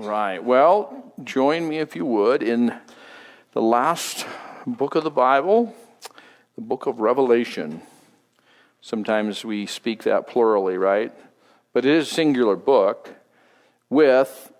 Right. Well, join me if you would in the last book of the Bible, the book of Revelation. Sometimes we speak that plurally, right? But it is a singular book with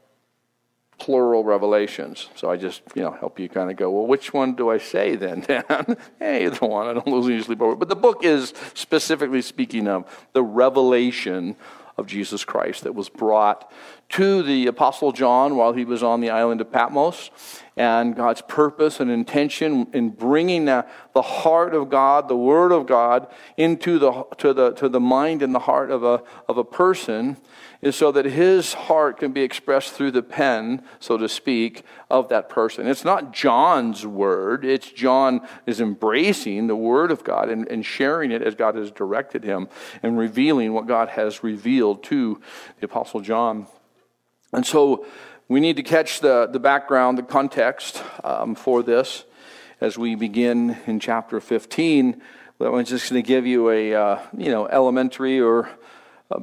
plural revelations. So I just, you know, help you kind of go, well, which one do I say then, Dan? hey, the one. I don't lose sleep over. But the book is specifically speaking of the revelation of Jesus Christ that was brought to the Apostle John while he was on the island of Patmos, and God's purpose and intention in bringing the, the heart of God, the Word of God, into the, to, the, to the mind and the heart of a, of a person is so that his heart can be expressed through the pen, so to speak, of that person. It's not John's word, it's John is embracing the word of God and, and sharing it as God has directed him and revealing what God has revealed to the Apostle John. And so we need to catch the, the background, the context um, for this as we begin in chapter 15. I'm just going to give you a uh, you know elementary or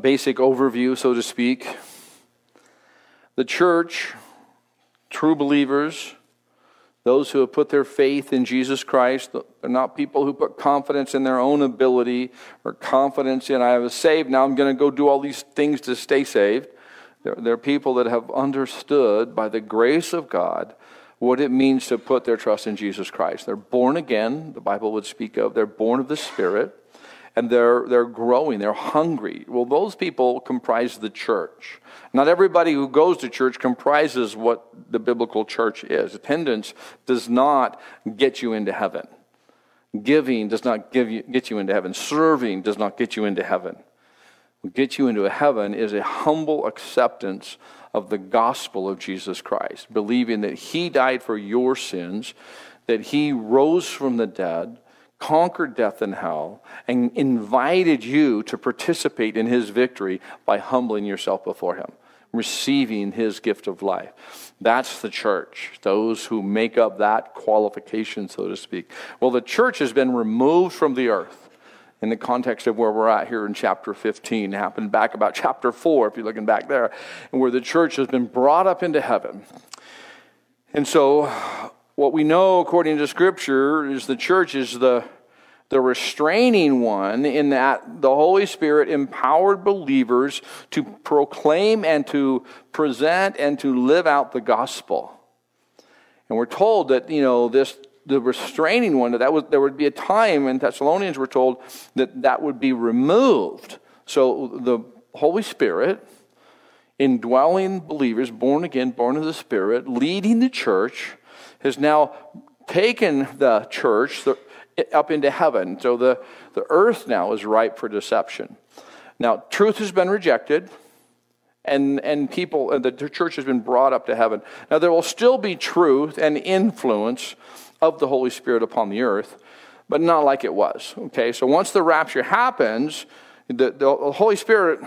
basic overview, so to speak. The church, true believers, those who have put their faith in Jesus Christ, they're not people who put confidence in their own ability or confidence in, I was saved, now I'm going to go do all these things to stay saved. They're, they're people that have understood by the grace of God what it means to put their trust in Jesus Christ. They're born again, the Bible would speak of. They're born of the Spirit and they're, they're growing, they're hungry. Well, those people comprise the church. Not everybody who goes to church comprises what the biblical church is. Attendance does not get you into heaven. Giving does not give you, get you into heaven. Serving does not get you into heaven. What gets you into heaven is a humble acceptance of the gospel of Jesus Christ, believing that He died for your sins, that He rose from the dead, conquered death and hell, and invited you to participate in his victory by humbling yourself before him, receiving his gift of life. That's the church, those who make up that qualification, so to speak. Well, the church has been removed from the earth in the context of where we're at here in chapter 15. It happened back about chapter 4, if you're looking back there, where the church has been brought up into heaven. And so what we know according to Scripture is the church is the, the restraining one in that the Holy Spirit empowered believers to proclaim and to present and to live out the gospel. And we're told that, you know, this the restraining one, that, that was, there would be a time, and Thessalonians were told that that would be removed. So the Holy Spirit, indwelling believers, born again, born of the Spirit, leading the church, has now taken the church up into heaven. So the, the earth now is ripe for deception. Now, truth has been rejected, and, and people, and the church has been brought up to heaven. Now, there will still be truth and influence of the Holy Spirit upon the earth, but not like it was. Okay, so once the rapture happens, the, the Holy Spirit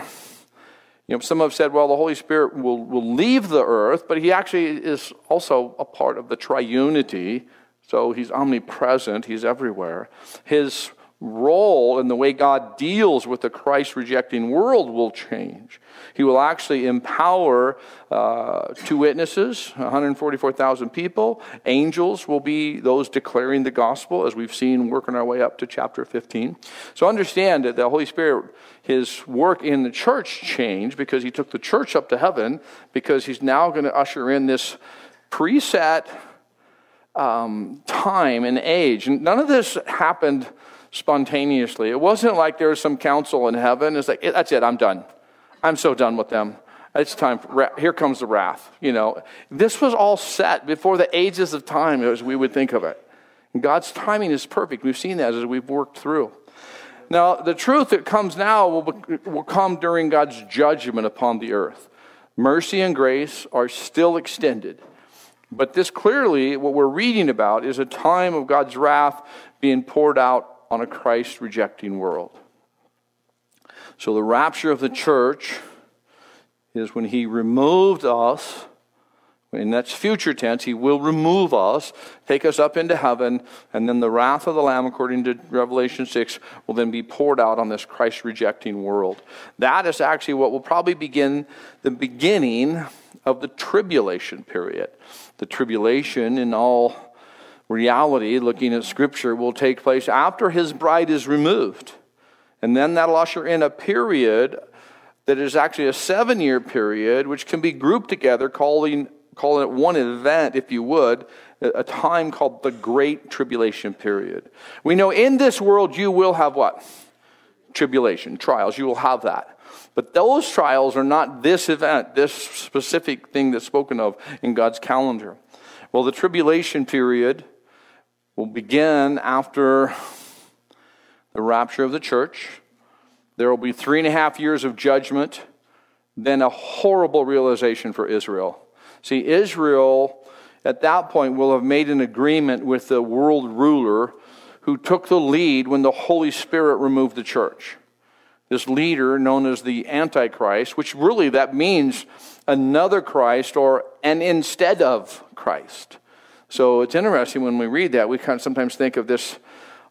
you know, some have said, well, the Holy Spirit will, will leave the earth, but he actually is also a part of the triunity. So he's omnipresent, he's everywhere. His role in the way God deals with the Christ rejecting world will change. He will actually empower uh, two witnesses, 144,000 people. Angels will be those declaring the gospel, as we've seen working our way up to chapter 15. So understand that the Holy Spirit, his work in the church changed because he took the church up to heaven, because he's now going to usher in this preset um, time and age. And none of this happened spontaneously. It wasn't like there was some council in heaven. It's like, that's it, I'm done. I'm so done with them. It's time. For, here comes the wrath. You know, this was all set before the ages of time, as we would think of it. God's timing is perfect. We've seen that as we've worked through. Now, the truth that comes now will, will come during God's judgment upon the earth. Mercy and grace are still extended. But this clearly, what we're reading about, is a time of God's wrath being poured out on a Christ rejecting world. So the rapture of the church is when he removed us, and that's future tense, he will remove us, take us up into heaven, and then the wrath of the Lamb, according to Revelation 6, will then be poured out on this Christ rejecting world. That is actually what will probably begin the beginning of the tribulation period. The tribulation, in all reality, looking at Scripture, will take place after his bride is removed. And then that'll usher in a period that is actually a seven year period, which can be grouped together, calling calling it one event, if you would, a time called the Great Tribulation Period. We know in this world you will have what? Tribulation, trials. You will have that. But those trials are not this event, this specific thing that's spoken of in God's calendar. Well, the tribulation period will begin after the rapture of the church. There will be three and a half years of judgment, then a horrible realization for Israel. See, Israel at that point will have made an agreement with the world ruler who took the lead when the Holy Spirit removed the church. This leader, known as the Antichrist, which really that means another Christ or an instead of Christ. So it's interesting when we read that, we kind of sometimes think of this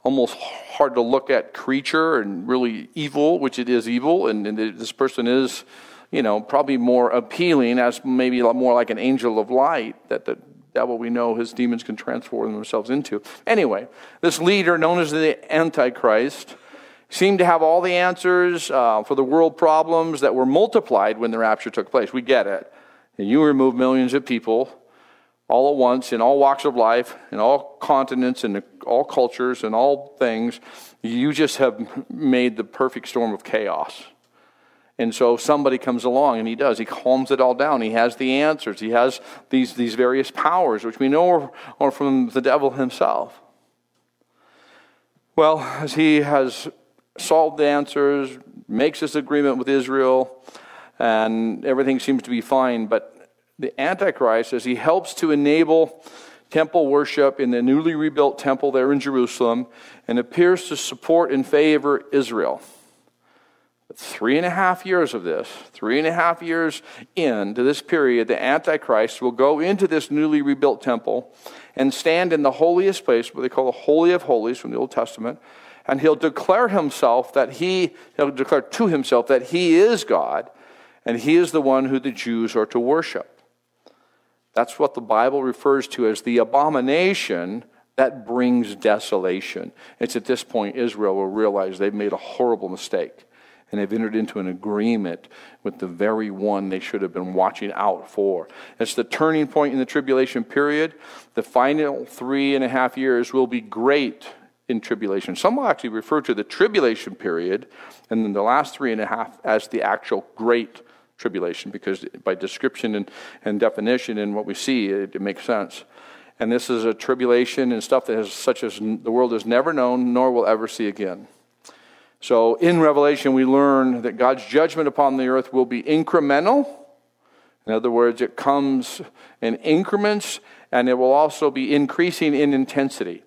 almost hard to look at creature and really evil, which it is evil, and, and this person is you know, probably more appealing as maybe more like an angel of light that the devil we know his demons can transform themselves into. Anyway, this leader known as the Antichrist seemed to have all the answers uh, for the world problems that were multiplied when the rapture took place. We get it. And you remove millions of people all at once in all walks of life, in all continents, in all cultures, and all things. You just have made the perfect storm of chaos. And so somebody comes along and he does. He calms it all down. He has the answers. He has these, these various powers, which we know are, are from the devil himself. Well, as he has solved the answers, makes this agreement with Israel, and everything seems to be fine, but the Antichrist, as he helps to enable temple worship in the newly rebuilt temple there in Jerusalem, and appears to support and favor Israel three and a half years of this, three and a half years into this period, the Antichrist will go into this newly rebuilt temple and stand in the holiest place, what they call the Holy of Holies from the Old Testament, and he'll declare himself that he, he'll declare to himself that he is God, and he is the one who the Jews are to worship. That's what the Bible refers to as the abomination that brings desolation. It's at this point Israel will realize they've made a horrible mistake and they've entered into an agreement with the very one they should have been watching out for. It's the turning point in the tribulation period. The final three and a half years will be great in tribulation. Some will actually refer to the tribulation period and then the last three and a half as the actual great tribulation because by description and, and definition and what we see, it, it makes sense. And this is a tribulation and stuff that has such as the world has never known nor will ever see again. So in Revelation, we learn that God's judgment upon the earth will be incremental. In other words, it comes in increments and it will also be increasing in intensity.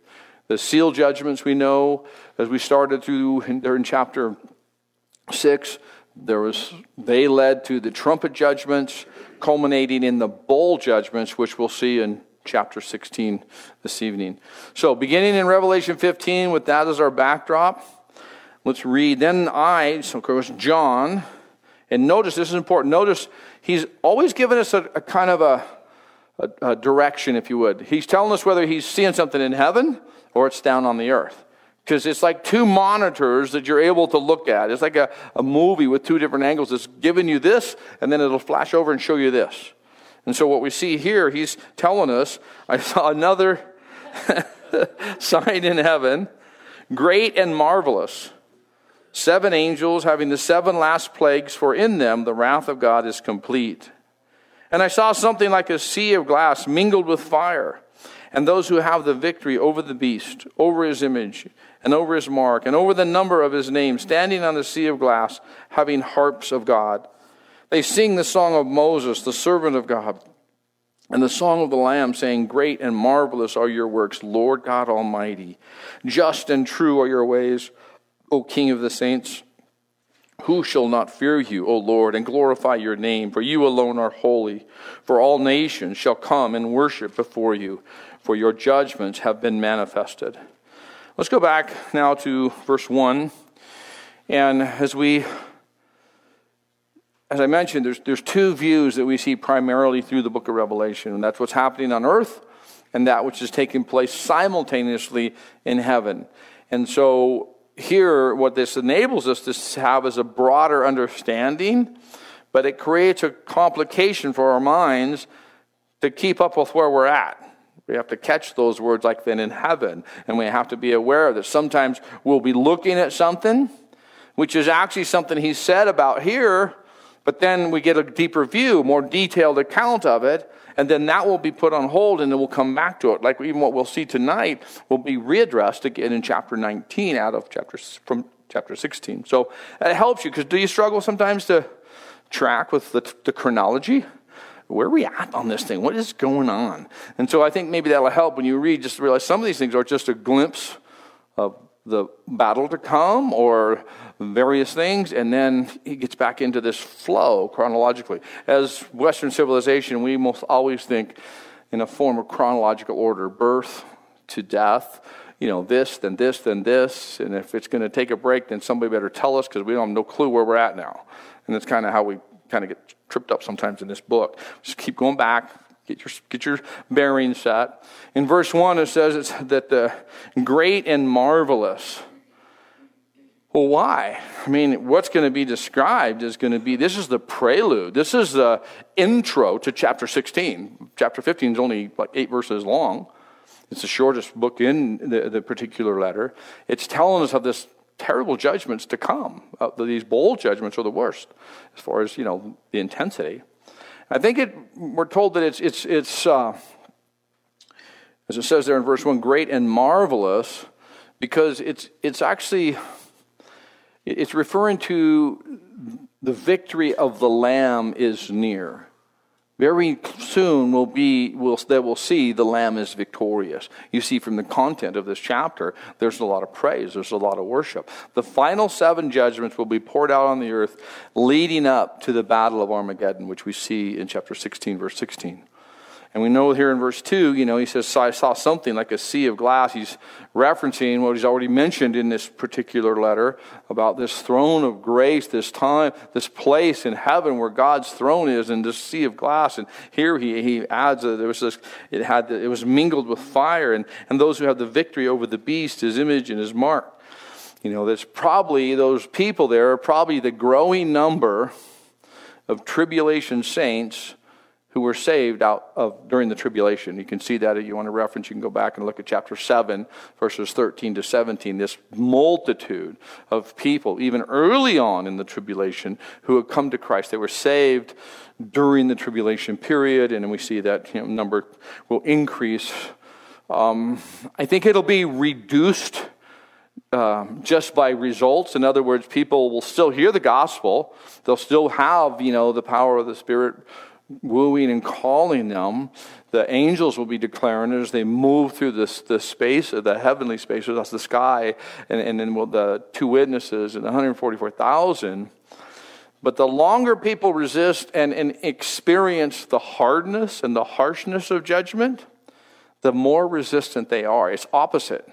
The seal judgments we know, as we started through in, there in chapter 6, there was, they led to the trumpet judgments, culminating in the bowl judgments, which we'll see in chapter 16 this evening. So, beginning in Revelation 15, with that as our backdrop, Let's read. Then I, so of course, John, and notice this is important. Notice he's always given us a, a kind of a, a, a direction, if you would. He's telling us whether he's seeing something in heaven or it's down on the earth because it's like two monitors that you're able to look at. It's like a, a movie with two different angles. It's giving you this, and then it'll flash over and show you this. And so, what we see here, he's telling us, I saw another sign in heaven, great and marvelous seven angels having the seven last plagues, for in them the wrath of God is complete. And I saw something like a sea of glass mingled with fire, and those who have the victory over the beast, over his image, and over his mark, and over the number of his name, standing on the sea of glass, having harps of God. They sing the song of Moses, the servant of God, and the song of the Lamb, saying, Great and marvelous are your works, Lord God Almighty. Just and true are your ways. O King of the saints. Who shall not fear you, O Lord, and glorify your name? For you alone are holy. For all nations shall come and worship before you, for your judgments have been manifested. Let's go back now to verse 1. And as we, as I mentioned, there's, there's two views that we see primarily through the book of Revelation, and that's what's happening on earth and that which is taking place simultaneously in heaven. And so here, what this enables us to have is a broader understanding, but it creates a complication for our minds to keep up with where we're at. We have to catch those words like then in heaven, and we have to be aware that sometimes we'll be looking at something, which is actually something he said about here, but then we get a deeper view, more detailed account of it, and then that will be put on hold and then we'll come back to it. Like even what we'll see tonight will be readdressed again in chapter 19 out of chapter from chapter 16. So it helps you because do you struggle sometimes to track with the, the chronology? Where are we at on this thing? What is going on? And so I think maybe that'll help when you read, just realize some of these things are just a glimpse of the battle to come or various things, and then he gets back into this flow chronologically. As Western civilization, we most always think in a form of chronological order birth to death. You know, this, then this, then this. And if it's going to take a break, then somebody better tell us because we don't have no clue where we're at now. And that's kind of how we kind of get tripped up sometimes in this book. Just keep going back, Get your, get your bearings set. In verse 1, it says it's that the great and marvelous. Well, why? I mean, what's going to be described is going to be this is the prelude. This is the intro to chapter 16. Chapter 15 is only like eight verses long. It's the shortest book in the, the particular letter. It's telling us of this terrible judgments to come. Uh, these bowl judgments are the worst as far as, you know, the intensity. I think it, we're told that it's, it's, it's uh, as it says there in verse 1, great and marvelous, because it's, it's actually, it's referring to the victory of the Lamb is near. Very soon will be will that will see the Lamb is victorious. You see from the content of this chapter, there's a lot of praise, there's a lot of worship. The final seven judgments will be poured out on the earth, leading up to the battle of Armageddon, which we see in chapter 16, verse 16. And we know here in verse 2, you know, he says, I saw something like a sea of glass. He's referencing what he's already mentioned in this particular letter about this throne of grace, this time, this place in heaven where God's throne is, and this sea of glass. And here he, he adds that there was this, it had, it was mingled with fire, and, and those who have the victory over the beast, his image and his mark. You know, there's probably, those people there are probably the growing number of tribulation saints who were saved out of during the tribulation. You can see that if you want to reference, you can go back and look at chapter 7, verses 13 to 17. This multitude of people, even early on in the tribulation, who had come to Christ. They were saved during the tribulation period, and we see that you know, number will increase. Um, I think it'll be reduced. Uh, just by results. In other words, people will still hear the gospel. They'll still have, you know, the power of the Spirit wooing and calling them. The angels will be declaring as they move through this, the space, of the heavenly space, that's the sky, and, and then the two witnesses and the 144,000. But the longer people resist and, and experience the hardness and the harshness of judgment, the more resistant they are. It's opposite.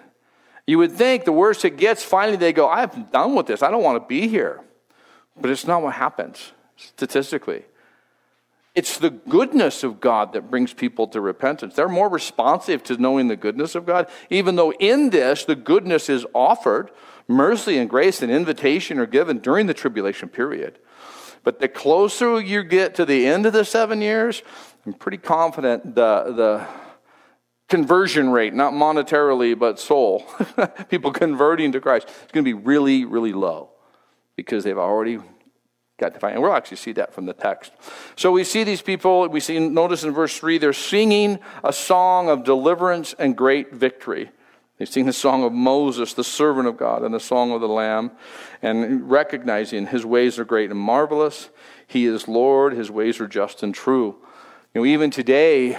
You would think the worse it gets, finally they go, I'm done with this. I don't want to be here. But it's not what happens statistically. It's the goodness of God that brings people to repentance. They're more responsive to knowing the goodness of God, even though in this the goodness is offered. Mercy and grace and invitation are given during the tribulation period. But the closer you get to the end of the seven years, I'm pretty confident the, the conversion rate, not monetarily, but soul, people converting to Christ, is going to be really, really low because they've already And we'll actually see that from the text. So we see these people, we see, notice in verse 3, they're singing a song of deliverance and great victory. They sing the song of Moses, the servant of God, and the song of the Lamb, and recognizing his ways are great and marvelous. He is Lord, his ways are just and true. You know, even today,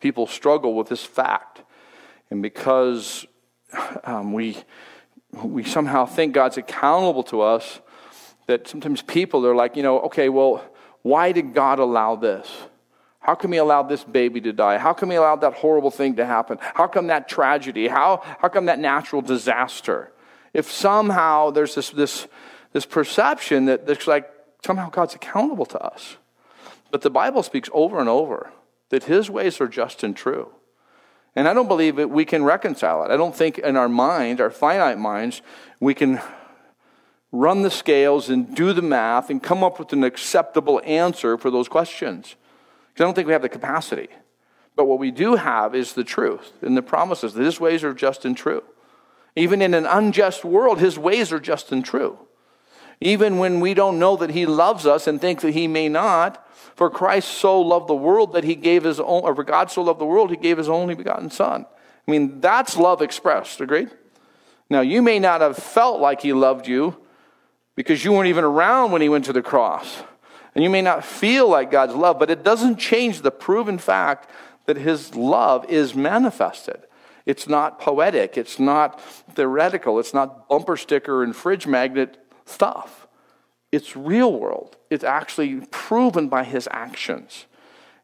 people struggle with this fact. And because um, we, we somehow think God's accountable to us, that sometimes people are like, you know, okay, well, why did God allow this? How come he allowed this baby to die? How come he allowed that horrible thing to happen? How come that tragedy? How, how come that natural disaster? If somehow there's this, this, this perception that it's like somehow God's accountable to us. But the Bible speaks over and over that his ways are just and true. And I don't believe that we can reconcile it. I don't think in our mind, our finite minds, we can run the scales and do the math and come up with an acceptable answer for those questions. Because I don't think we have the capacity. But what we do have is the truth and the promises that his ways are just and true. Even in an unjust world, his ways are just and true. Even when we don't know that he loves us and think that he may not, for Christ so loved the world that he gave his own, or for God so loved the world, he gave his only begotten Son. I mean, that's love expressed, agreed? Now, you may not have felt like he loved you because you weren't even around when he went to the cross. And you may not feel like God's love, but it doesn't change the proven fact that his love is manifested. It's not poetic, it's not theoretical, it's not bumper sticker and fridge magnet stuff. It's real world. It's actually proven by his actions.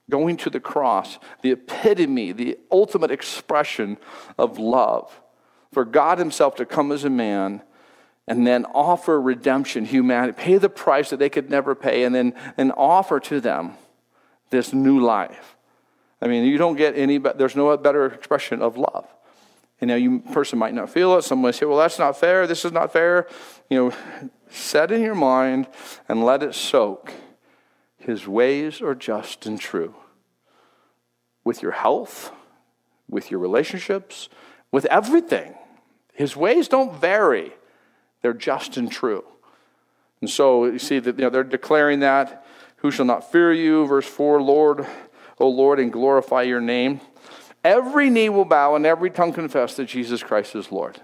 Going to the cross, the epitome, the ultimate expression of love. For God himself to come as a man and then offer redemption, humanity, pay the price that they could never pay, and then and offer to them this new life. I mean, you don't get any, there's no better expression of love. And now you person might not feel it. Someone might say, well, that's not fair. This is not fair. You know, set in your mind and let it soak. His ways are just and true. With your health, with your relationships, with everything. His ways don't vary. They're just and true. And so you see that you know, they're declaring that. Who shall not fear you? Verse 4 Lord, O Lord, and glorify your name. Every knee will bow and every tongue confess that Jesus Christ is Lord.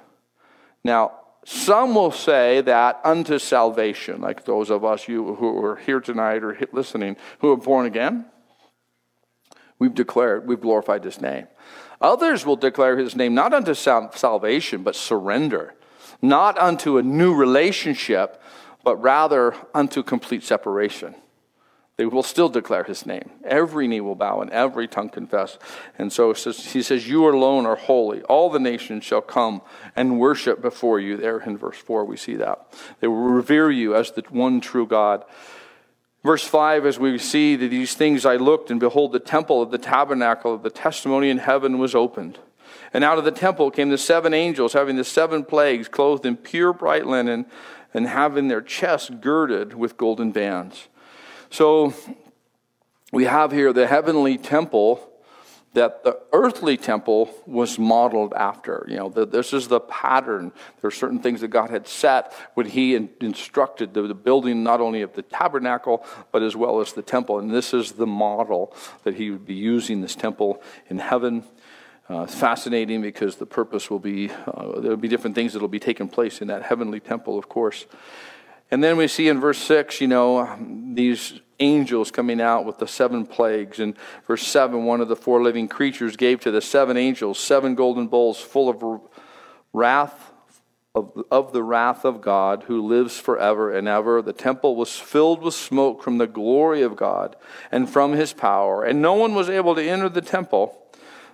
Now, some will say that unto salvation, like those of us you who are here tonight or listening who are born again. We've declared, we've glorified his name. Others will declare his name not unto salvation, but surrender, not unto a new relationship, but rather unto complete separation. They will still declare his name. Every knee will bow and every tongue confess. And so says, he says, You alone are holy. All the nations shall come and worship before you. There in verse 4, we see that. They will revere you as the one true God. Verse 5, as we see that these things I looked, and behold, the temple of the tabernacle of the testimony in heaven was opened. And out of the temple came the seven angels, having the seven plagues, clothed in pure bright linen, and having their chests girded with golden bands. So we have here the heavenly temple that the earthly temple was modeled after. You know, the, this is the pattern. There are certain things that God had set when He in, instructed the, the, building not only of the tabernacle, but as well as the temple. And this is the model that He would be using this temple in heaven. Uh, fascinating because the purpose will be, uh, there will be different things that will be taking place in that heavenly temple, of course. And then we see in verse 6, you know, these angels coming out with the seven plagues. And verse 7, one of the four living creatures gave to the seven angels seven golden bowls full of wrath, of, of the wrath of God who lives forever and ever. The temple was filled with smoke from the glory of God and from his power. And no one was able to enter the temple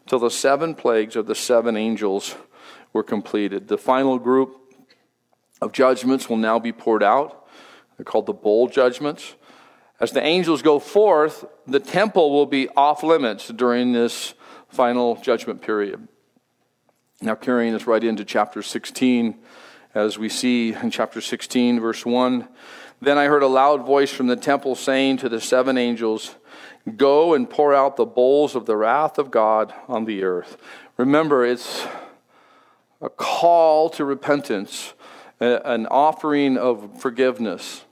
till the seven plagues of the seven angels were completed. The final group of judgments will now be poured out. They're called the bowl judgments. As the angels go forth, the temple will be off limits during this final judgment period. Now, carrying us right into chapter 16, as we see in chapter 16, verse 1 Then I heard a loud voice from the temple saying to the seven angels, Go and pour out the bowls of the wrath of God on the earth. Remember, it's a call to repentance an offering of forgiveness.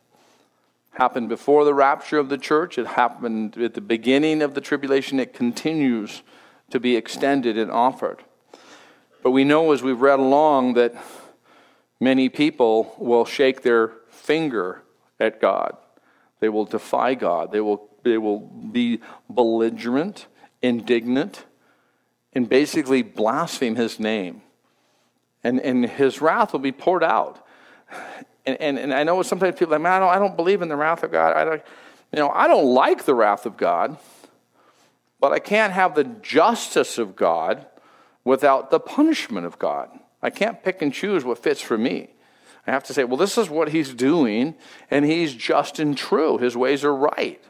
Happened before the rapture of the church, it happened at the beginning of the tribulation, it continues to be extended and offered. But we know as we've read along that many people will shake their finger at God. They will defy God. They will, they will be belligerent, indignant, and basically blaspheme his name and, and his wrath will be poured out. And, and, and I know sometimes people are like, man, I don't, I don't believe in the wrath of God. I don't, you know, I don't like the wrath of God, but I can't have the justice of God without the punishment of God. I can't pick and choose what fits for me. I have to say, well, this is what he's doing, and he's just and true. His ways are right.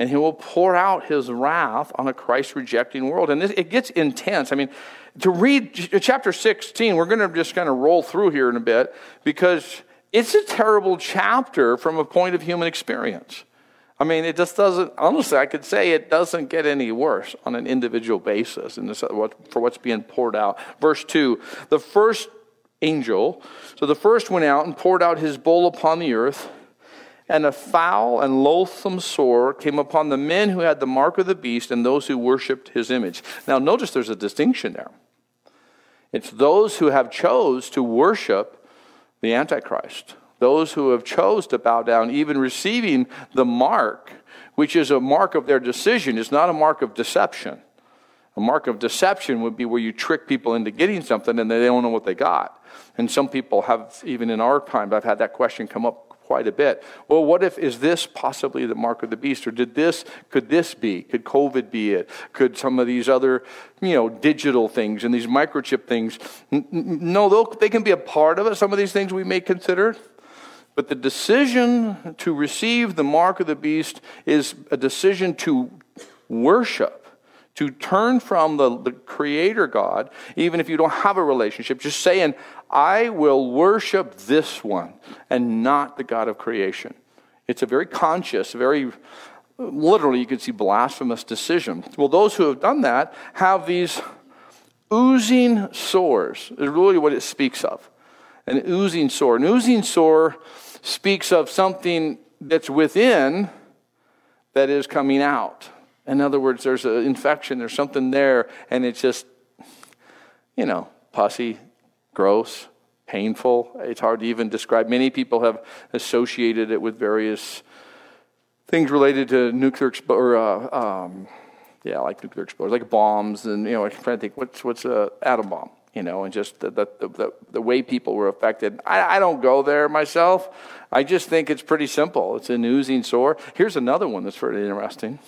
And he will pour out his wrath on a Christ rejecting world. And this, it gets intense. I mean, to read chapter 16, we're going to just kind of roll through here in a bit because it's a terrible chapter from a point of human experience. I mean, it just doesn't, honestly, I could say it doesn't get any worse on an individual basis in this, for what's being poured out. Verse 2 The first angel, so the first went out and poured out his bowl upon the earth, and a foul and loathsome sore came upon the men who had the mark of the beast and those who worshipped his image. Now, notice there's a distinction there. It's those who have chose to worship the Antichrist those who have chose to bow down, even receiving the mark, which is a mark of their decision, is not a mark of deception. A mark of deception would be where you trick people into getting something and they don't know what they got. And some people have, even in our time, I've had that question come up quite a bit. Well, what if is this possibly the mark of the beast, or did this could this be? Could COVID be it? Could some of these other you know digital things and these microchip things? No, they can be a part of it. Some of these things we may consider, but the decision to receive the mark of the beast is a decision to worship, to turn from the, the Creator God, even if you don't have a relationship, just saying, I will worship this one and not the God of creation. It's a very conscious, very literally, you could see blasphemous decision. Well, those who have done that have these oozing sores, is really what it speaks of an oozing sore. An oozing sore speaks of something that's within that is coming out. In other words, there's an infection, there's something there, and it's just, you know, pussy, gross, painful. It's hard to even describe. Many people have associated it with various things related to nuclear or uh, um, yeah, like nuclear explosions, like bombs, and you know, I'm trying to think what's what's a atom bomb you know, and just the, the, the, the way people were affected. I, I, don't go there myself. I just think it's pretty simple. It's an oozing sore. Here's another one that's very interesting.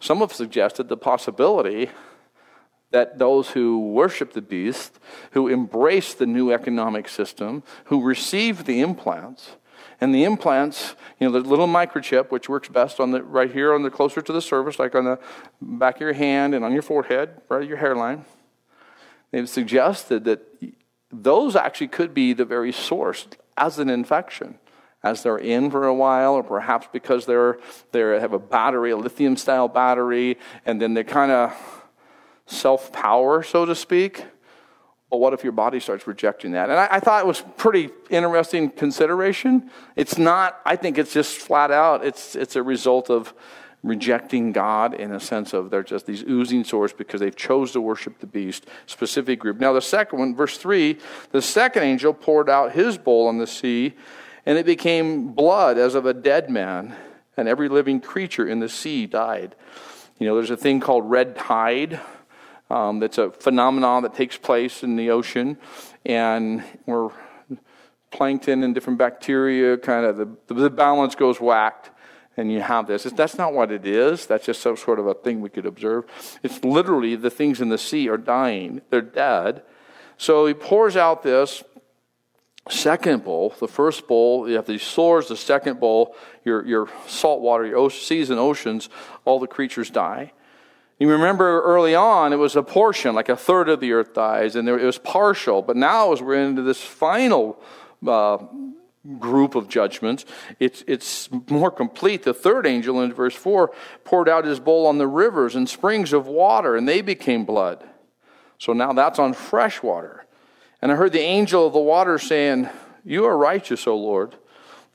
Some have suggested the possibility that those who worship the beast, who embrace the new economic system, who receive the implants, and the implants, you know, the little microchip, which works best on the right here on the closer to the surface, like on the back of your hand and on your forehead, right at your hairline They've suggested that those actually could be the very source as an infection. As they're in for a while, or perhaps because they're they have a battery, a lithium style battery, and then they kind of self power, so to speak. But what if your body starts rejecting that? And I, I, thought it was pretty interesting consideration. It's not. I think it's just flat out. It's it's a result of rejecting God in a sense of they're just these oozing sores because they've chose to worship the beast, specific group. Now, the second one, verse 3 the second angel poured out his bowl on the sea, and it became blood as of a dead man, and every living creature in the sea died. You know, there's a thing called red tide. Um, that's a phenomenon that takes place in the ocean, and where plankton and different bacteria kind of the, the balance goes whacked and you have this. That's not what it is. That's just some sort of a thing we could observe. It's literally the things in the sea are dying, they're dead. So he pours out this second bowl. The first bowl, you have these sores. The second bowl, your, your salt water, your seas and oceans, all the creatures die. You remember early on, it was a portion, like a third of the earth dies, and it was partial. But now, as we're into this final uh, group of judgments. It's, it's more complete. The third angel in verse 4 poured out his bowl on the rivers and springs of water, and they became blood. So now that's on fresh water. And I heard the angel of the water saying, You are righteous, O Lord,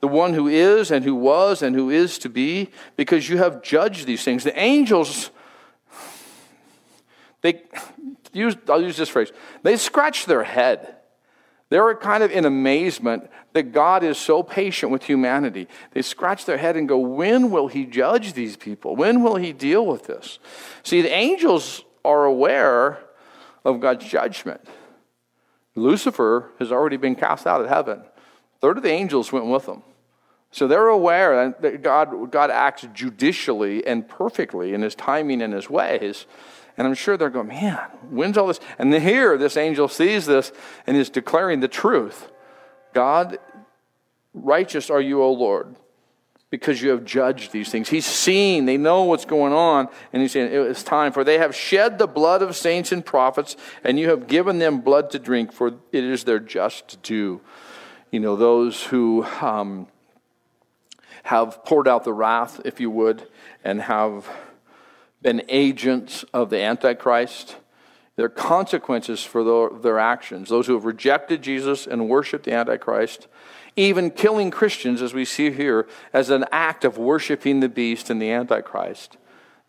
the one who is and who was and who is to be, because you have judged these things. The angels, they use, I'll use this phrase, they scratch their head They're kind of in amazement that God is so patient with humanity. They scratch their head and go, When will He judge these people? When will He deal with this? See, the angels are aware of God's judgment. Lucifer has already been cast out of heaven. third of the angels went with him. So they're aware that God, God acts judicially and perfectly in his timing and his ways. And I'm sure they're going, man, when's all this? And here, this angel sees this and is declaring the truth. God, righteous are you, O Lord, because you have judged these things. He's seen, they know what's going on, and he's saying, It's time, for they have shed the blood of saints and prophets, and you have given them blood to drink, for it is their just due. You know, those who. Um, have poured out the wrath, if you would, and have been agents of the Antichrist. There are consequences for their actions. Those who have rejected Jesus and worshiped the Antichrist, even killing Christians, as we see here, as an act of worshiping the beast and the Antichrist.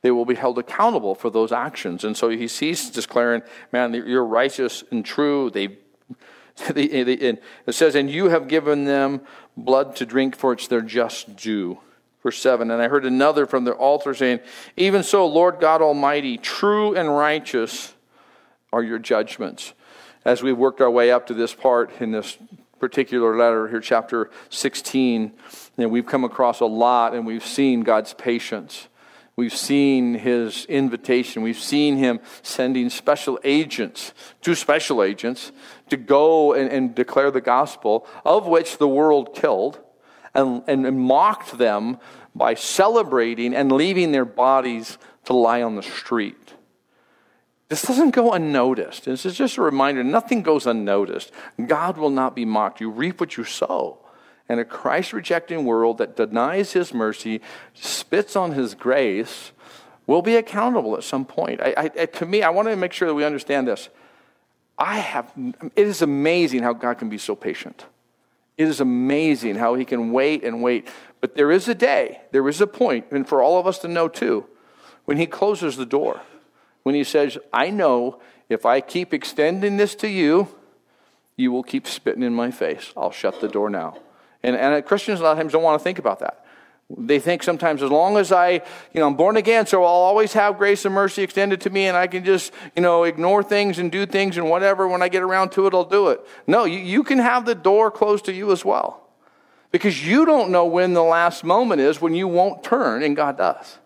They will be held accountable for those actions. And so he sees declaring, man, you're righteous and true. They it says, And you have given them blood to drink, for it's their just due. Verse 7 And I heard another from the altar saying, Even so, Lord God Almighty, true and righteous are your judgments. As we worked our way up to this part in this particular letter here, chapter 16, and we've come across a lot and we've seen God's patience. We've seen his invitation. We've seen him sending special agents, two special agents, to go and, and declare the gospel, of which the world killed and, and mocked them by celebrating and leaving their bodies to lie on the street. This doesn't go unnoticed. This is just a reminder nothing goes unnoticed. God will not be mocked. You reap what you sow and a Christ rejecting world that denies his mercy, spits on his grace, will be accountable at some point. I, I, to me, I want to make sure that we understand this. I have, it is amazing how God can be so patient. It is amazing how he can wait and wait. But there is a day, there is a point, and for all of us to know too, when he closes the door, when he says, I know if I keep extending this to you, you will keep spitting in my face. I'll shut the door now. And, and Christians a lot of times don't want to think about that. They think sometimes as long as I, you know, I'm born again, so I'll always have grace and mercy extended to me and I can just, you know, ignore things and do things and whatever. When I get around to it, I'll do it. No, you, you can have the door closed to you as well. Because you don't know when the last moment is when you won't turn and God does.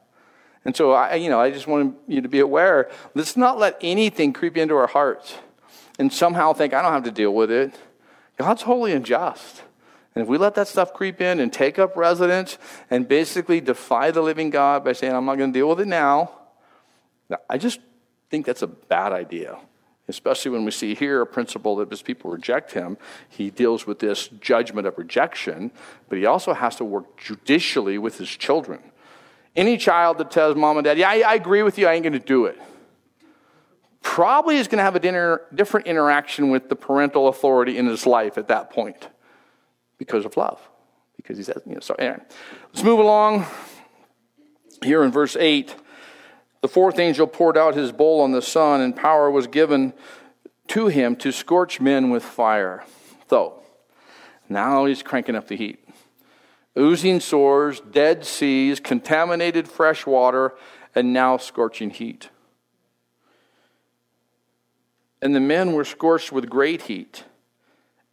And so I, you know, I just want you to be aware. Let's not let anything creep into our hearts and somehow think, I don't have to deal with it. God's holy and just. And if we let that stuff creep in and take up residence and basically defy the living God by saying, I'm not going to deal with it now, I just think that's a bad idea. Especially when we see here a principle that as people reject him, he deals with this judgment of rejection, but he also has to work judicially with his children. Any child that tells mom and dad, Yeah, I, I agree with you, I ain't going to do it, probably is going to have a dinner, different interaction with the parental authority in his life at that point because of love. Because he says, you know, so anyway. Let's move along. Here in verse 8, the fourth angel poured out his bowl on the sun, and power was given to him to scorch men with fire. So, now he's cranking up the heat. Oozing sores, dead seas, contaminated fresh water, and now scorching heat. And the men were scorched with great heat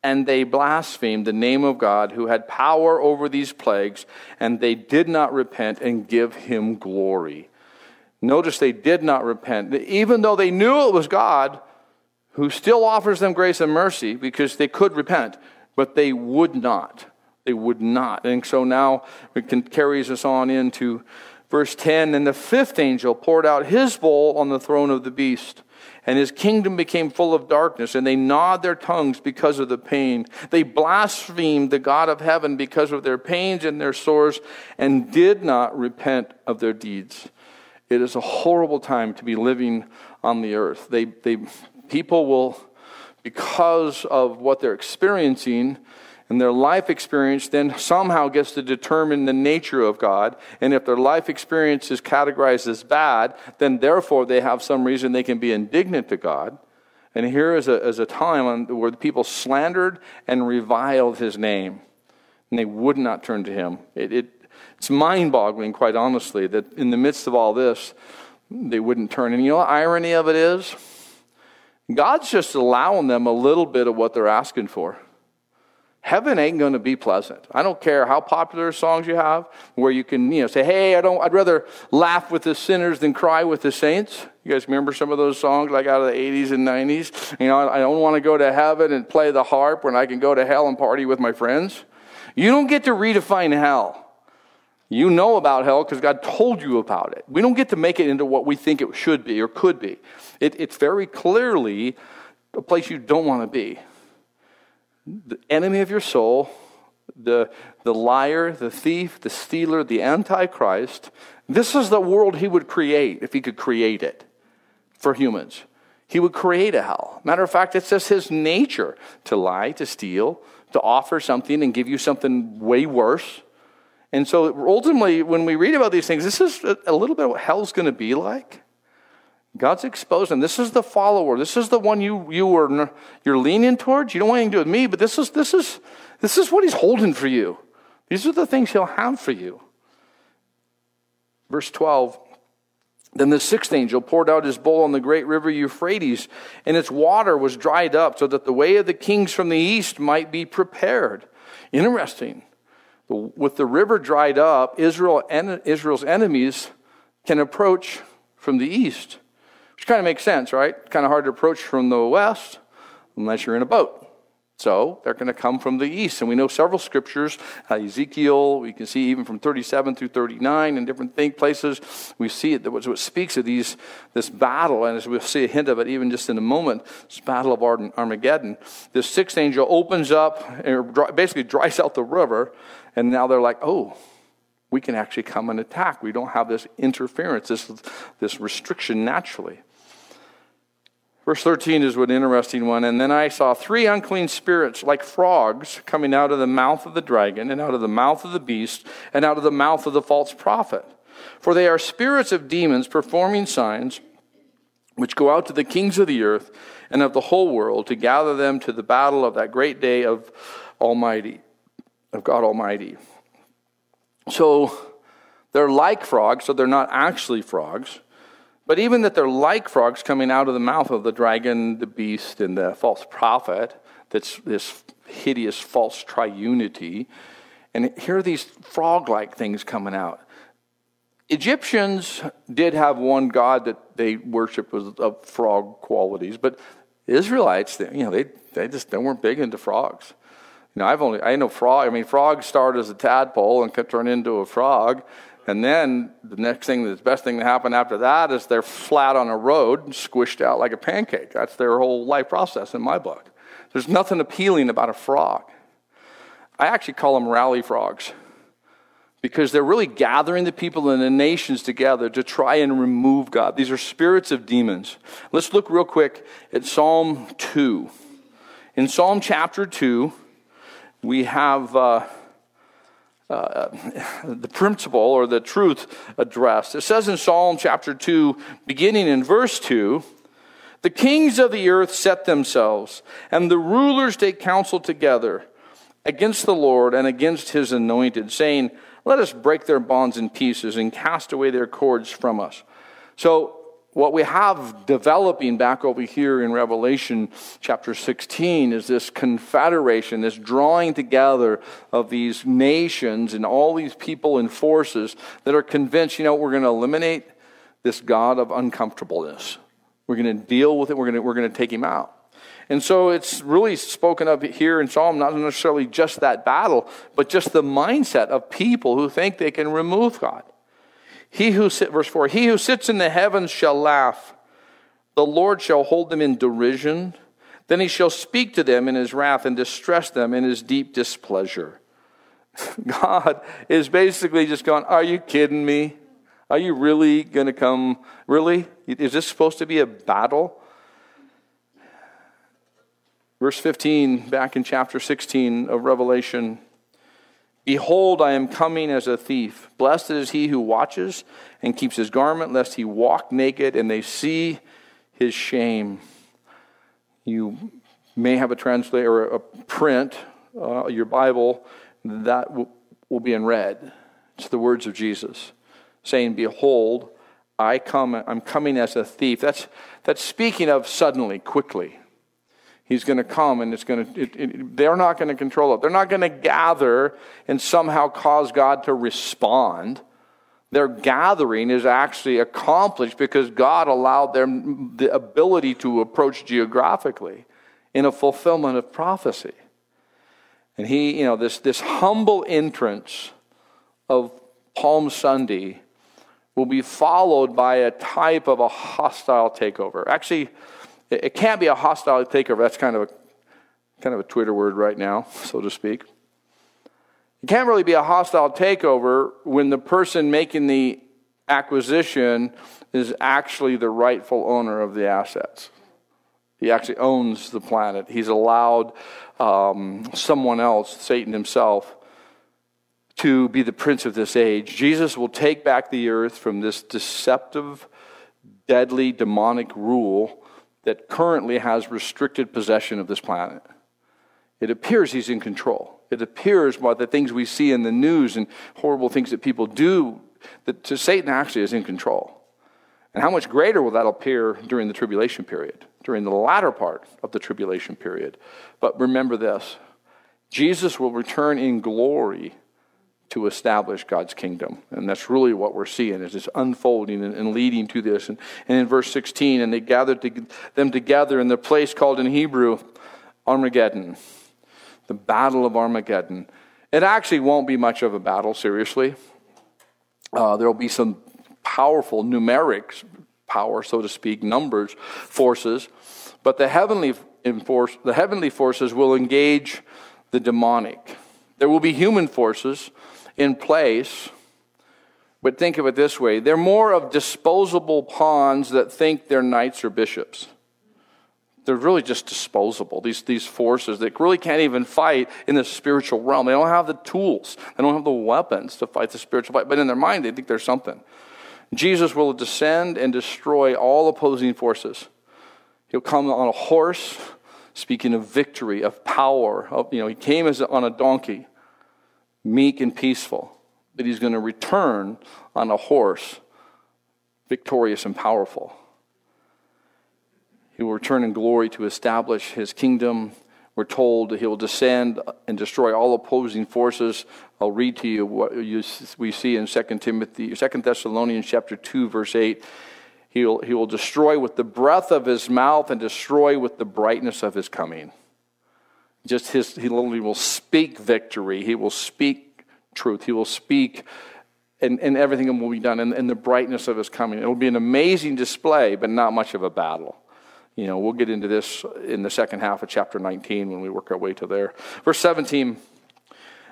and they blasphemed the name of God who had power over these plagues, and they did not repent and give him glory. Notice they did not repent. Even though they knew it was God who still offers them grace and mercy because they could repent, but they would not. They would not. And so now it can, carries us on into verse 10 And the fifth angel poured out his bowl on the throne of the beast and his kingdom became full of darkness, and they gnawed their tongues because of the pain. They blasphemed the God of heaven because of their pains and their sores, and did not repent of their deeds. It is a horrible time to be living on the earth. They, they, people will, because of what they're experiencing, and their life experience then somehow gets to determine the nature of God. And if their life experience is categorized as bad, then therefore they have some reason they can be indignant to God. And here is a, is a time where the people slandered and reviled his name, and they would not turn to him. It, it, it's mind boggling, quite honestly, that in the midst of all this, they wouldn't turn. And you know what irony of it is? God's just allowing them a little bit of what they're asking for. Heaven ain't going to be pleasant. I don't care how popular songs you have, where you can, you know, say, "Hey, I don't. I'd rather laugh with the sinners than cry with the saints." You guys remember some of those songs, like out of the '80s and '90s? You know, I don't want to go to heaven and play the harp when I can go to hell and party with my friends. You don't get to redefine hell. You know about hell because God told you about it. We don't get to make it into what we think it should be or could be. It, it's very clearly a place you don't want to be the enemy of your soul, the, the liar, the thief, the stealer, the antichrist. This is the world he would create if he could create it for humans. He would create a hell. Matter of fact, it's just his nature to lie, to steal, to offer something and give you something way worse. And so ultimately, when we read about these things, this is a little bit what hell's going to be like. God's exposed him. This is the follower. This is the one you, you were, you're leaning towards. You don't want anything to do with me, but this is, this, is, this is what he's holding for you. These are the things he'll have for you. Verse 12 Then the sixth angel poured out his bowl on the great river Euphrates, and its water was dried up so that the way of the kings from the east might be prepared. Interesting. With the river dried up, Israel and Israel's enemies can approach from the east. Which kind of makes sense, right? Kind of hard to approach from the west unless you're in a boat. So they're going to come from the east. And we know several scriptures, uh, Ezekiel, we can see even from 37 through 39 in different think places. We see it, that what speaks of these, this battle, and as we'll see a hint of it even just in a moment, this battle of Armageddon. This sixth angel opens up and basically dries out the river, and now they're like, oh, we can actually come and attack. We don't have this interference, this, this restriction naturally. Verse 13 is an interesting one. And then I saw three unclean spirits like frogs coming out of the mouth of the dragon, and out of the mouth of the beast, and out of the mouth of the false prophet. For they are spirits of demons performing signs, which go out to the kings of the earth and of the whole world to gather them to the battle of that great day of Almighty, of God Almighty. So they're like frogs, so they're not actually frogs. But even that they're like frogs coming out of the mouth of the dragon, the beast, and the false prophet, that's this hideous false triunity. And here are these frog like things coming out. Egyptians did have one god that they worshiped was of frog qualities, but Israelites, you know, they, they just they weren't big into frogs. You know, I've only I know frog. I mean, frogs start as a tadpole and can turn into a frog, and then the next thing, the best thing to happen after that is they're flat on a road, squished out like a pancake. That's their whole life process in my book. There's nothing appealing about a frog. I actually call them rally frogs because they're really gathering the people and the nations together to try and remove God. These are spirits of demons. Let's look real quick at Psalm 2. In Psalm chapter 2, we have uh, uh, the principle or the truth addressed. It says in Psalm chapter 2, beginning in verse 2, the kings of the earth set themselves, and the rulers take counsel together against the Lord and against his anointed, saying, Let us break their bonds in pieces and cast away their cords from us. So what we have developing back over here in Revelation chapter 16 is this confederation, this drawing together of these nations and all these people and forces that are convinced, you know, we're going to eliminate this God of uncomfortableness. We're going to deal with it, we're going to, we're going to take him out. And so it's really spoken of here in Psalm, not necessarily just that battle, but just the mindset of people who think they can remove God. He who sit, verse 4, he who sits in the heavens shall laugh. The Lord shall hold them in derision. Then he shall speak to them in his wrath and distress them in his deep displeasure. God is basically just going, Are you kidding me? Are you really going to come? Really? Is this supposed to be a battle? Verse 15, back in chapter 16 of Revelation. Behold, I am coming as a thief. Blessed is he who watches and keeps his garment, lest he walk naked and they see his shame. You may have a translator or a print, uh, your Bible, that will, will be in red. It's the words of Jesus saying, Behold, I come, I'm coming as a thief. That's, that's speaking of suddenly, quickly. He's going to come and it's going to, it, it, they're not going to control it. They're not going to gather and somehow cause God to respond. Their gathering is actually accomplished because God allowed them the ability to approach geographically in a fulfillment of prophecy. And he, you know, this, this humble entrance of Palm Sunday will be followed by a type of a hostile takeover. Actually, it can't be a hostile takeover. That's kind of a kind of a Twitter word right now, so to speak. It can't really be a hostile takeover when the person making the acquisition is actually the rightful owner of the assets. He actually owns the planet. He's allowed um, someone else, Satan himself, to be the prince of this age. Jesus will take back the earth from this deceptive, deadly, demonic rule that currently has restricted possession of this planet. It appears he's in control. It appears by the things we see in the news and horrible things that people do that to Satan actually is in control. And how much greater will that appear during the tribulation period, during the latter part of the tribulation period? But remember this Jesus will return in glory to establish God's kingdom. And that's really what we're seeing is this unfolding and, and leading to this. And, and, in verse 16, and they gathered to, them together in the place called in Hebrew Armageddon, the battle of Armageddon. It actually won't be much of a battle, seriously. Uh, there will be some powerful numeric power, so to speak, numbers, forces, but the heavenly, enforce, the heavenly forces will engage the demonic. There will be human forces in place. But think of it this way they're more of disposable pawns that think they're knights or bishops. They're really just disposable, these, these forces that really can't even fight in the spiritual realm. They don't have the tools, they don't have the weapons to fight the spiritual fight, but in their mind, they think there's something. Jesus will descend and destroy all opposing forces. He'll come on a horse, speaking of victory, of power. Of, you know, he came as on a donkey meek and peaceful, that he's going to return on a horse, victorious and powerful. He will return in glory to establish his kingdom. We're told that he will descend and destroy all opposing forces. I'll read to you what you, we see in 2 Timothy, 2 Thessalonians chapter 2, verse 8. He'll, he will destroy with the breath of his mouth and destroy with the brightness of his coming. Just his, he literally will speak victory. He will speak truth. He will speak, and, and everything will be done in, in the brightness of his coming. It will be an amazing display, but not much of a battle. You know, we'll get into this in the second half of chapter 19 when we work our way to there. Verse 17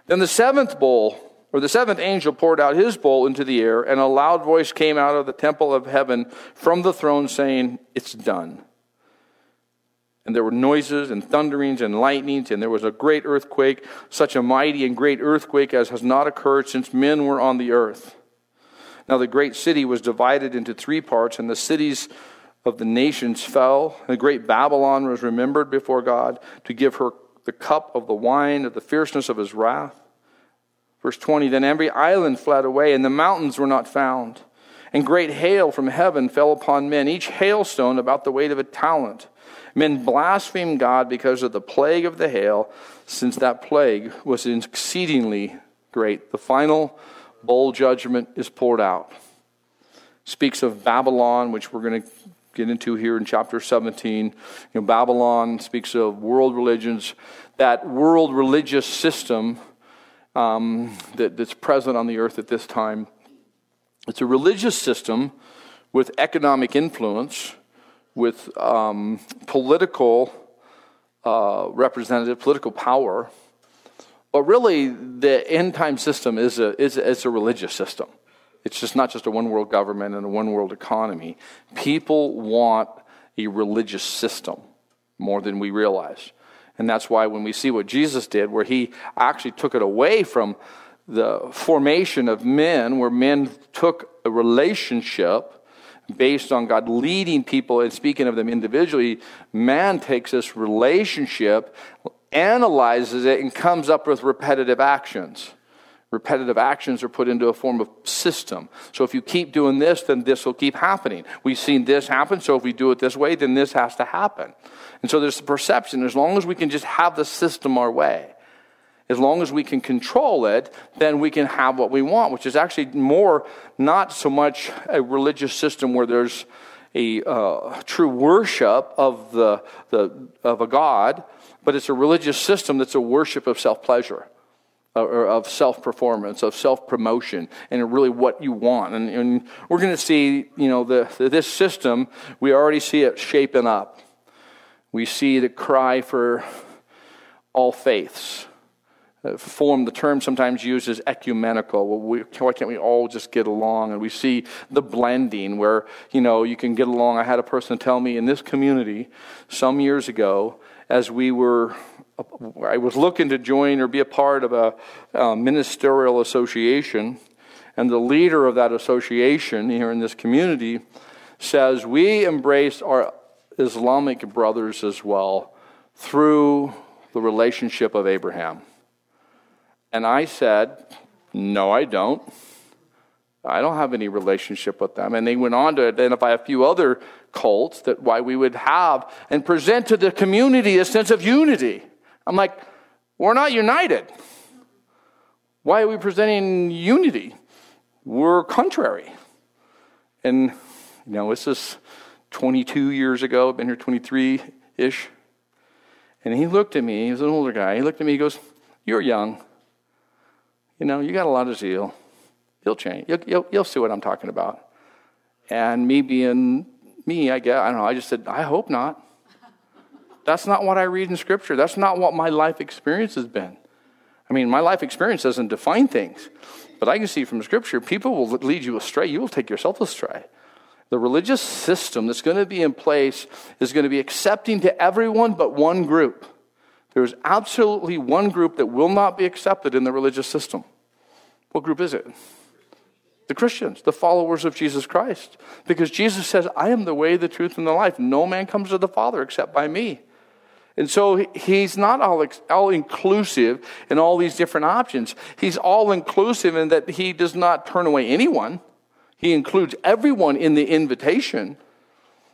Then the seventh bowl, or the seventh angel, poured out his bowl into the air, and a loud voice came out of the temple of heaven from the throne saying, It's done. And there were noises and thunderings and lightnings, and there was a great earthquake, such a mighty and great earthquake as has not occurred since men were on the earth. Now the great city was divided into three parts, and the cities of the nations fell. The great Babylon was remembered before God to give her the cup of the wine of the fierceness of his wrath. Verse 20 Then every island fled away, and the mountains were not found. And great hail from heaven fell upon men, each hailstone about the weight of a talent. Men blasphemed God because of the plague of the hail, since that plague was exceedingly great. The final bowl judgment is poured out. Speaks of Babylon, which we're going to get into here in chapter 17. You know, Babylon speaks of world religions, that world religious system um, that, that's present on the earth at this time. It's a religious system with economic influence with um, political uh, representative, political power. But really, the end time system is a, is, is a religious system. It's just not just a one world government and a one world economy. People want a religious system more than we realize. And that's why when we see what Jesus did, where he actually took it away from the formation of men, where men took a relationship based on God leading people and speaking of them individually, man takes this relationship, analyzes it, and comes up with repetitive actions. Repetitive actions are put into a form of system. So if you keep doing this, then this will keep happening. We've seen this happen, so if we do it this way, then this has to happen. And so there's the perception. As long as we can just have the system our way, as long as we can control it, then we can have what we want, which is actually more not so much a religious system where there's a uh, true worship of, the, the, of a God, but it's a religious system that's a worship of self pleasure or of self performance, of self promotion, and really what you want. And, and we're going to see, you know, the, this system, we already see it shaping up. We see the cry for all faiths. Uh, form, the term sometimes used is ecumenical. Well, we, why can't we all just get along? And we see the blending where, you know, you can get along. I had a person tell me in this community some years ago, as we were I was looking to join or be a part of a, a ministerial association, and the leader of that association here in this community says, We embrace our Islamic brothers as well through the relationship of Abraham. And I said, No, I don't. I don't have any relationship with them. And they went on to identify a few other cults that why we would have and present to the community a sense of unity. I'm like, we're not united. Why are we presenting unity? We're contrary. And, you know, this is 22 years ago, I've been here 23 ish. And he looked at me, he was an older guy. He looked at me, he goes, You're young. You know, you got a lot of zeal. You'll change. You'll, you'll, you'll see what I'm talking about. And me being me, I guess, I don't know, I just said, I hope not. That's not what I read in Scripture. That's not what my life experience has been. I mean, my life experience doesn't define things, but I can see from Scripture, people will lead you astray. You will take yourself astray. The religious system that's going to be in place is going to be accepting to everyone but one group. There's absolutely one group that will not be accepted in the religious system. What group is it? The Christians, the followers of Jesus Christ. Because Jesus says, I am the way, the truth, and the life. No man comes to the Father except by me. And so he's not all, all inclusive in all these different options. He's all inclusive in that he does not turn away anyone. He includes everyone in the invitation,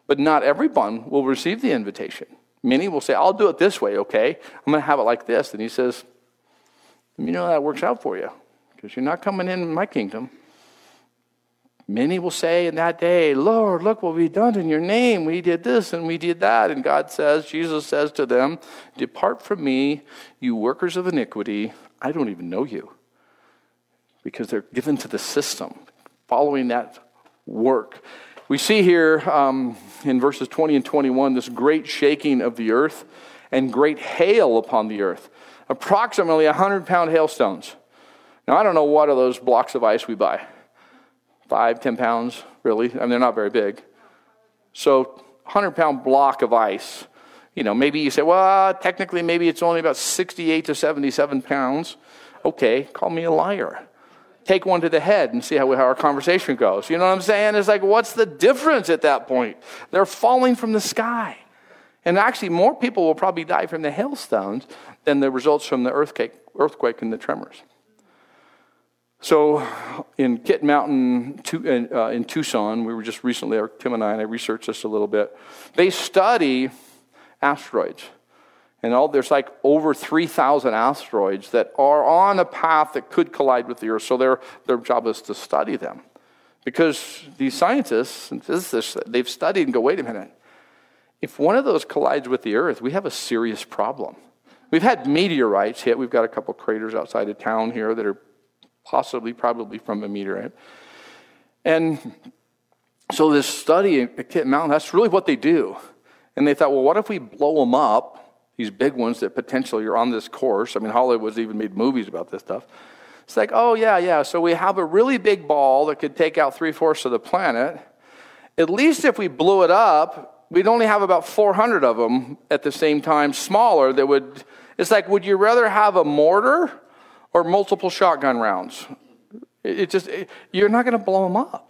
but not everyone will receive the invitation. Many will say, I'll do it this way, okay? I'm going to have it like this. And he says, You know, that works out for you because you're not coming in my kingdom. Many will say in that day, Lord, look what we've done in your name. We did this and we did that. And God says, Jesus says to them, Depart from me, you workers of iniquity. I don't even know you. Because they're given to the system, following that work. We see here um, in verses 20 and 21 this great shaking of the earth and great hail upon the earth. Approximately 100 pound hailstones. Now, I don't know what are those blocks of ice we buy five, ten pounds, really. I mean, they're not very big. So, 100 pound block of ice. You know, maybe you say, well, technically, maybe it's only about 68 to 77 pounds. Okay, call me a liar. Take one to the head and see how, how our conversation goes. You know what I'm saying? It's like, what's the difference at that point? They're falling from the sky. And actually, more people will probably die from the hailstones than the results from the earthquake, earthquake and the tremors. So, in Kit Mountain uh, in Tucson, we were just recently, Tim and I, and I researched this a little bit. They study asteroids. And all, there's like over 3,000 asteroids that are on a path that could collide with the Earth. So their, their job is to study them. Because these scientists and physicists, they've studied and go, wait a minute. If one of those collides with the Earth, we have a serious problem. We've had meteorites hit. We've got a couple craters outside of town here that are possibly, probably from a meteorite. And so this study at Kit Mountain, that's really what they do. And they thought, well, what if we blow them up, these big ones that potentially are on this course? I mean, Hollywood's even made movies about this stuff. It's like, oh, yeah, yeah. So we have a really big ball that could take out three fourths of the planet. At least if we blew it up, we'd only have about 400 of them at the same time, smaller, that would. It's like, would you rather have a mortar or multiple shotgun rounds. It, it just, it, you're not going to blow them up.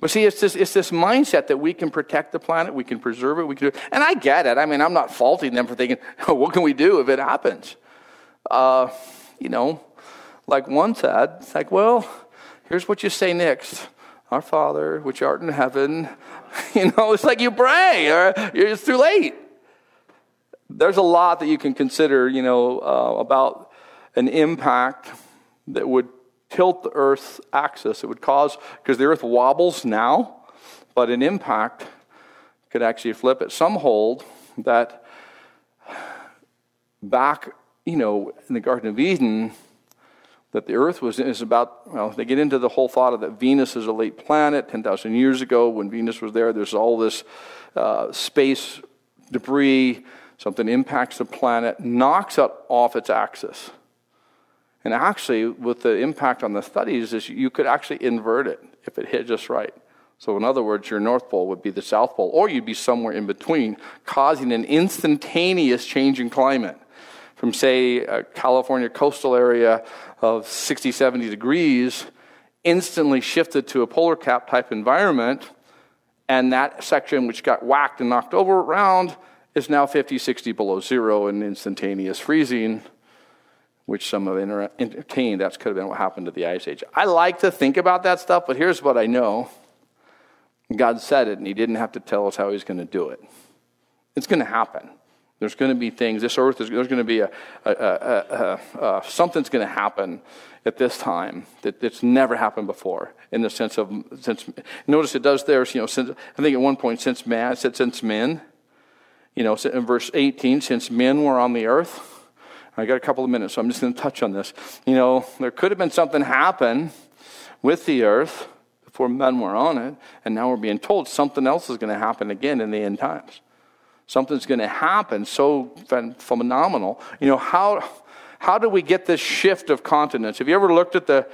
But see, it's this, it's this mindset that we can protect the planet, we can preserve it, we can do And I get it. I mean, I'm not faulting them for thinking, oh, what can we do if it happens? Uh, you know, like one said, it's like, well, here's what you say next. Our Father, which art in heaven. You know, it's like you pray, or it's too late. There's a lot that you can consider, you know, uh, about an impact that would tilt the Earth's axis. It would cause, because the Earth wobbles now, but an impact could actually flip it. Some hold that back, you know, in the Garden of Eden, that the Earth was is about. Well, they get into the whole thought of that Venus is a late planet. Ten thousand years ago, when Venus was there, there's all this uh, space debris. Something impacts the planet, knocks it off its axis. And actually, with the impact on the studies, is you could actually invert it if it hit just right. So, in other words, your North Pole would be the South Pole, or you'd be somewhere in between, causing an instantaneous change in climate. From, say, a California coastal area of 60, 70 degrees, instantly shifted to a polar cap type environment, and that section which got whacked and knocked over around is now 50, 60 below zero and instantaneous freezing, which some have entertained. That could have been what happened to the Ice Age. I like to think about that stuff, but here's what I know God said it, and He didn't have to tell us how He's going to do it. It's going to happen. There's going to be things. This earth is there's going to be a, a, a, a something's going to happen at this time that that's never happened before. In the sense of since notice it does there. You know, since I think at one point since man said since men. You know, in verse 18, since men were on the earth. I got a couple of minutes, so I'm just going to touch on this. You know, there could have been something happen with the earth before men were on it, and now we're being told something else is going to happen again in the end times. Something's going to happen so phenomenal. You know, how, how do we get this shift of continents? Have you ever looked at the,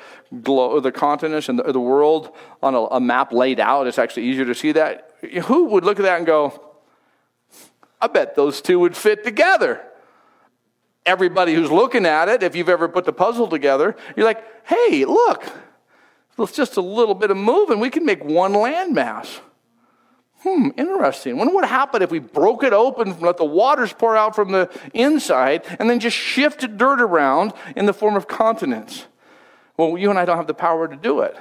glo- the continents and the, the world on a, a map laid out? It's actually easier to see that. Who would look at that and go, I bet those two would fit together? Everybody who's looking at it, if you've ever put the puzzle together, you're like, hey, look, with just a little bit of moving, we can make one landmass. Hmm, interesting. What happened if we broke it open, let the waters pour out from the inside, and then just shifted dirt around in the form of continents. Well, you and I don't have the power to do it.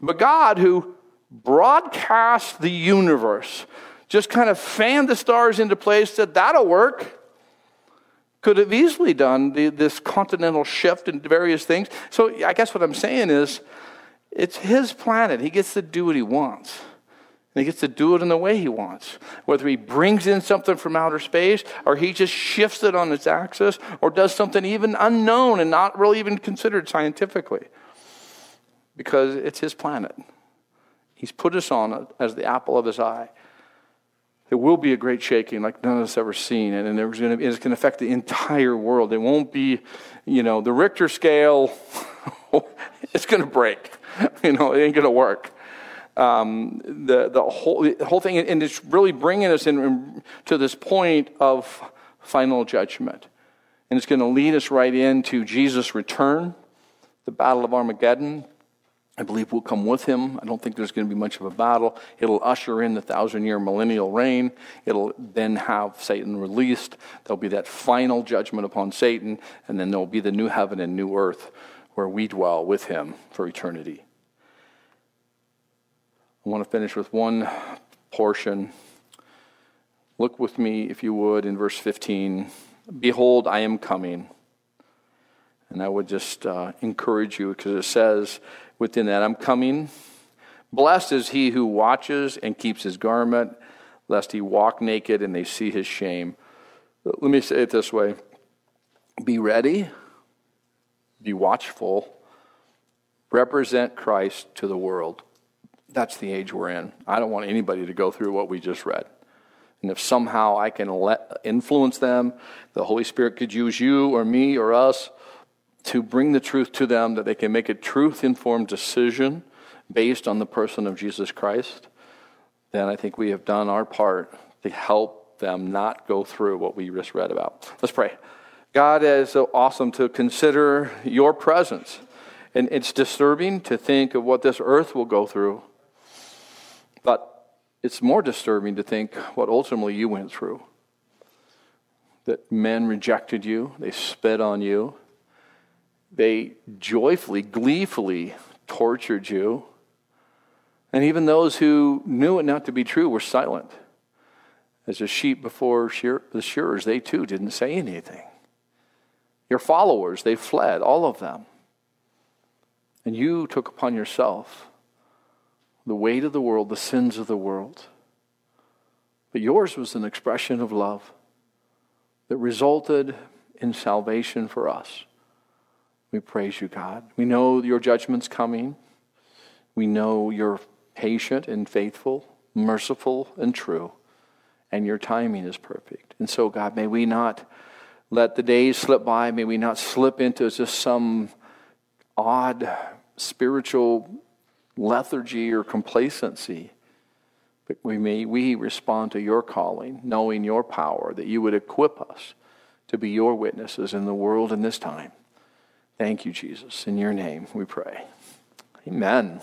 But God, who broadcast the universe, just kind of fanned the stars into place, said, that'll work. Could have easily done the, this continental shift and various things. So I guess what I'm saying is, it's his planet. He gets to do what he wants. And he gets to do it in the way he wants. Whether he brings in something from outer space, or he just shifts it on its axis, or does something even unknown and not really even considered scientifically. Because it's his planet. He's put us on it as the apple of his eye. There will be a great shaking like none of us ever seen, and it's going to affect the entire world. It won't be, you know, the Richter scale, it's going to break. you know, it ain't going to work. Um, the, the, whole, the whole thing, and it's really bringing us in, to this point of final judgment. And it's going to lead us right into Jesus' return, the Battle of Armageddon. I believe we'll come with him. I don't think there's going to be much of a battle. It'll usher in the thousand year millennial reign. It'll then have Satan released. There'll be that final judgment upon Satan, and then there'll be the new heaven and new earth where we dwell with him for eternity. I want to finish with one portion. Look with me, if you would, in verse 15. Behold, I am coming. And I would just uh, encourage you because it says within that, I'm coming. Blessed is he who watches and keeps his garment, lest he walk naked and they see his shame. Let me say it this way Be ready be watchful, represent Christ to the world. That's the age we're in. I don't want anybody to go through what we just read. And if somehow I can let, influence them, the Holy Spirit could use you or me or us to bring the truth to them, that they can make a truth informed decision based on the person of Jesus Christ, then I think we have done our part to help them not go through what we just read about. Let's pray. God is so awesome to consider your presence. And it's disturbing to think of what this earth will go through. But it's more disturbing to think what ultimately you went through. That men rejected you, they spit on you, they joyfully, gleefully tortured you. And even those who knew it not to be true were silent. As a sheep before shear, the shearers, they too didn't say anything. Your followers, they fled, all of them. And you took upon yourself the weight of the world, the sins of the world. But yours was an expression of love that resulted in salvation for us. We praise you, God. We know your judgment's coming. We know you're patient and faithful, merciful and true, and your timing is perfect. And so, God, may we not let the days slip by. May we not slip into just some odd spiritual lethargy or complacency. But we may we respond to your calling, knowing your power, that you would equip us to be your witnesses in the world in this time. Thank you, Jesus. In your name we pray. Amen.